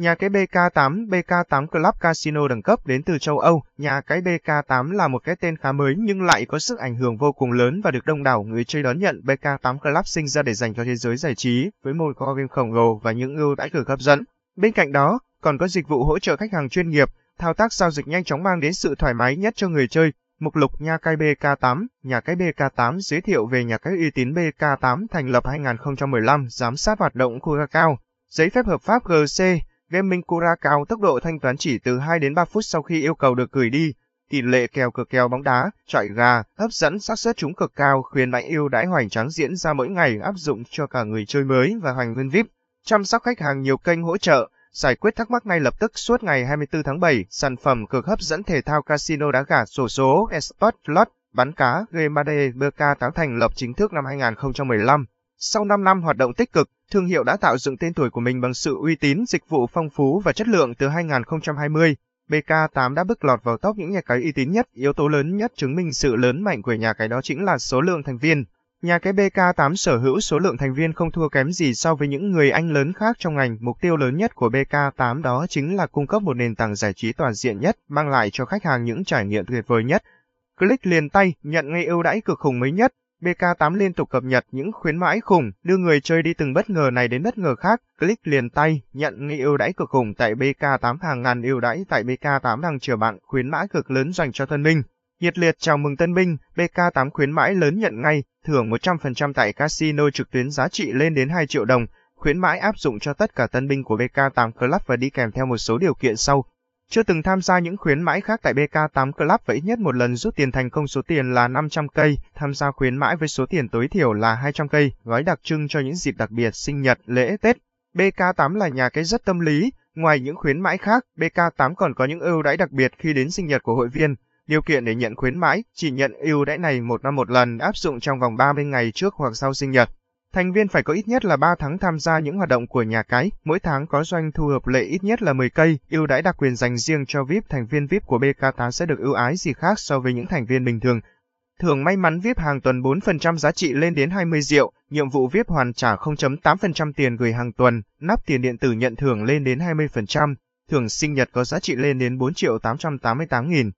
Nhà cái BK8 BK8 Club Casino đẳng cấp đến từ châu Âu, nhà cái BK8 là một cái tên khá mới nhưng lại có sức ảnh hưởng vô cùng lớn và được đông đảo người chơi đón nhận. BK8 Club sinh ra để dành cho thế giới giải trí, với một kho game khổng lồ và những ưu đãi cực hấp dẫn. Bên cạnh đó, còn có dịch vụ hỗ trợ khách hàng chuyên nghiệp, thao tác giao dịch nhanh chóng mang đến sự thoải mái nhất cho người chơi. Mục lục nhà cái BK8, nhà cái BK8 giới thiệu về nhà cái uy tín BK8 thành lập 2015, giám sát hoạt động khu cao, giấy phép hợp pháp GC, Gaming Curacao tốc độ thanh toán chỉ từ 2 đến 3 phút sau khi yêu cầu được gửi đi. Tỷ lệ kèo cược kèo bóng đá, chọi gà, hấp dẫn xác suất trúng cực cao, khuyến mãi ưu đãi hoành tráng diễn ra mỗi ngày áp dụng cho cả người chơi mới và thành viên VIP. Chăm sóc khách hàng nhiều kênh hỗ trợ, giải quyết thắc mắc ngay lập tức suốt ngày 24 tháng 7, sản phẩm cực hấp dẫn thể thao casino đá gà sổ số, esports, slot, bắn cá, game 3D, BK táo thành lập chính thức năm 2015. Sau 5 năm hoạt động tích cực, thương hiệu đã tạo dựng tên tuổi của mình bằng sự uy tín, dịch vụ phong phú và chất lượng từ 2020. BK8 đã bước lọt vào top những nhà cái uy tín nhất, yếu tố lớn nhất chứng minh sự lớn mạnh của nhà cái đó chính là số lượng thành viên. Nhà cái BK8 sở hữu số lượng thành viên không thua kém gì so với những người Anh lớn khác trong ngành. Mục tiêu lớn nhất của BK8 đó chính là cung cấp một nền tảng giải trí toàn diện nhất, mang lại cho khách hàng những trải nghiệm tuyệt vời nhất. Click liền tay, nhận ngay ưu đãi cực khủng mới nhất, BK8 liên tục cập nhật những khuyến mãi khủng, đưa người chơi đi từng bất ngờ này đến bất ngờ khác. Click liền tay, nhận ngay ưu đãi cực khủng tại BK8 hàng ngàn ưu đãi tại BK8 đang chờ bạn khuyến mãi cực lớn dành cho tân binh. Nhiệt liệt chào mừng tân binh, BK8 khuyến mãi lớn nhận ngay, thưởng 100% tại casino trực tuyến giá trị lên đến 2 triệu đồng. Khuyến mãi áp dụng cho tất cả tân binh của BK8 Club và đi kèm theo một số điều kiện sau. Chưa từng tham gia những khuyến mãi khác tại BK8 Club và ít nhất một lần rút tiền thành công số tiền là 500 cây, tham gia khuyến mãi với số tiền tối thiểu là 200 cây, gói đặc trưng cho những dịp đặc biệt sinh nhật, lễ Tết. BK8 là nhà cái rất tâm lý, ngoài những khuyến mãi khác, BK8 còn có những ưu đãi đặc biệt khi đến sinh nhật của hội viên. Điều kiện để nhận khuyến mãi, chỉ nhận ưu đãi này một năm một lần áp dụng trong vòng 30 ngày trước hoặc sau sinh nhật. Thành viên phải có ít nhất là 3 tháng tham gia những hoạt động của nhà cái, mỗi tháng có doanh thu hợp lệ ít nhất là 10 cây, ưu đãi đặc quyền dành riêng cho VIP thành viên VIP của BK8 sẽ được ưu ái gì khác so với những thành viên bình thường. Thưởng may mắn VIP hàng tuần 4% giá trị lên đến 20 triệu, nhiệm vụ VIP hoàn trả 0.8% tiền gửi hàng tuần, nắp tiền điện tử nhận thưởng lên đến 20%, thưởng sinh nhật có giá trị lên đến 4 triệu 888 nghìn.